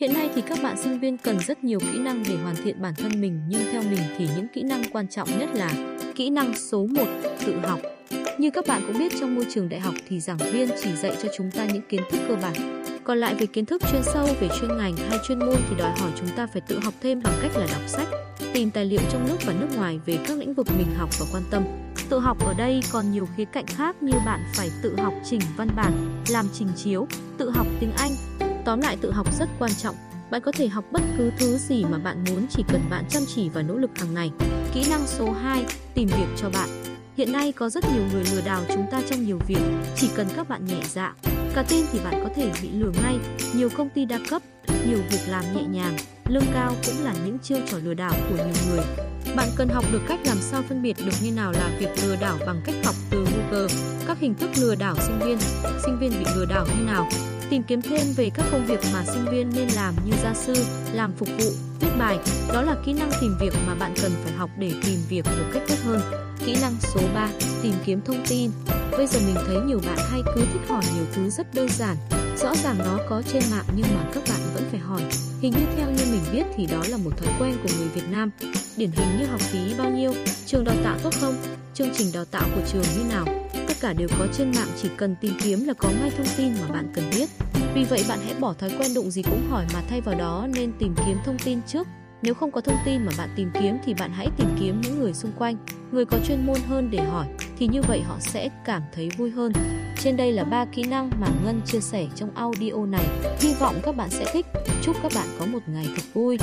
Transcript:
Hiện nay thì các bạn sinh viên cần rất nhiều kỹ năng để hoàn thiện bản thân mình nhưng theo mình thì những kỹ năng quan trọng nhất là kỹ năng số 1, tự học. Như các bạn cũng biết trong môi trường đại học thì giảng viên chỉ dạy cho chúng ta những kiến thức cơ bản. Còn lại về kiến thức chuyên sâu về chuyên ngành hay chuyên môn thì đòi hỏi chúng ta phải tự học thêm bằng cách là đọc sách, tìm tài liệu trong nước và nước ngoài về các lĩnh vực mình học và quan tâm. Tự học ở đây còn nhiều khía cạnh khác như bạn phải tự học chỉnh văn bản, làm trình chiếu, tự học tiếng Anh. Tóm lại tự học rất quan trọng. Bạn có thể học bất cứ thứ gì mà bạn muốn chỉ cần bạn chăm chỉ và nỗ lực hàng ngày. Kỹ năng số 2, tìm việc cho bạn. Hiện nay có rất nhiều người lừa đảo chúng ta trong nhiều việc, chỉ cần các bạn nhẹ dạ, cả tin thì bạn có thể bị lừa ngay. Nhiều công ty đa cấp, nhiều việc làm nhẹ nhàng, lương cao cũng là những chiêu trò lừa đảo của nhiều người. Bạn cần học được cách làm sao phân biệt được như nào là việc lừa đảo bằng cách học từ Google, các hình thức lừa đảo sinh viên, sinh viên bị lừa đảo như nào, tìm kiếm thêm về các công việc mà sinh viên nên làm như gia sư, làm phục vụ, viết bài. Đó là kỹ năng tìm việc mà bạn cần phải học để tìm việc một cách tốt hơn. Kỹ năng số 3, tìm kiếm thông tin. Bây giờ mình thấy nhiều bạn hay cứ thích hỏi nhiều thứ rất đơn giản. Rõ ràng nó có trên mạng nhưng mà các bạn vẫn phải hỏi. Hình như theo như mình biết thì đó là một thói quen của người Việt Nam. Điển hình như học phí bao nhiêu, trường đào tạo tốt không, chương trình đào tạo của trường như nào. Tất cả đều có trên mạng chỉ cần tìm kiếm là có ngay thông tin mà bạn cần biết. Vì vậy bạn hãy bỏ thói quen đụng gì cũng hỏi mà thay vào đó nên tìm kiếm thông tin trước. Nếu không có thông tin mà bạn tìm kiếm thì bạn hãy tìm kiếm những người xung quanh, người có chuyên môn hơn để hỏi, thì như vậy họ sẽ cảm thấy vui hơn. Trên đây là ba kỹ năng mà Ngân chia sẻ trong audio này. Hy vọng các bạn sẽ thích. Chúc các bạn có một ngày thật vui.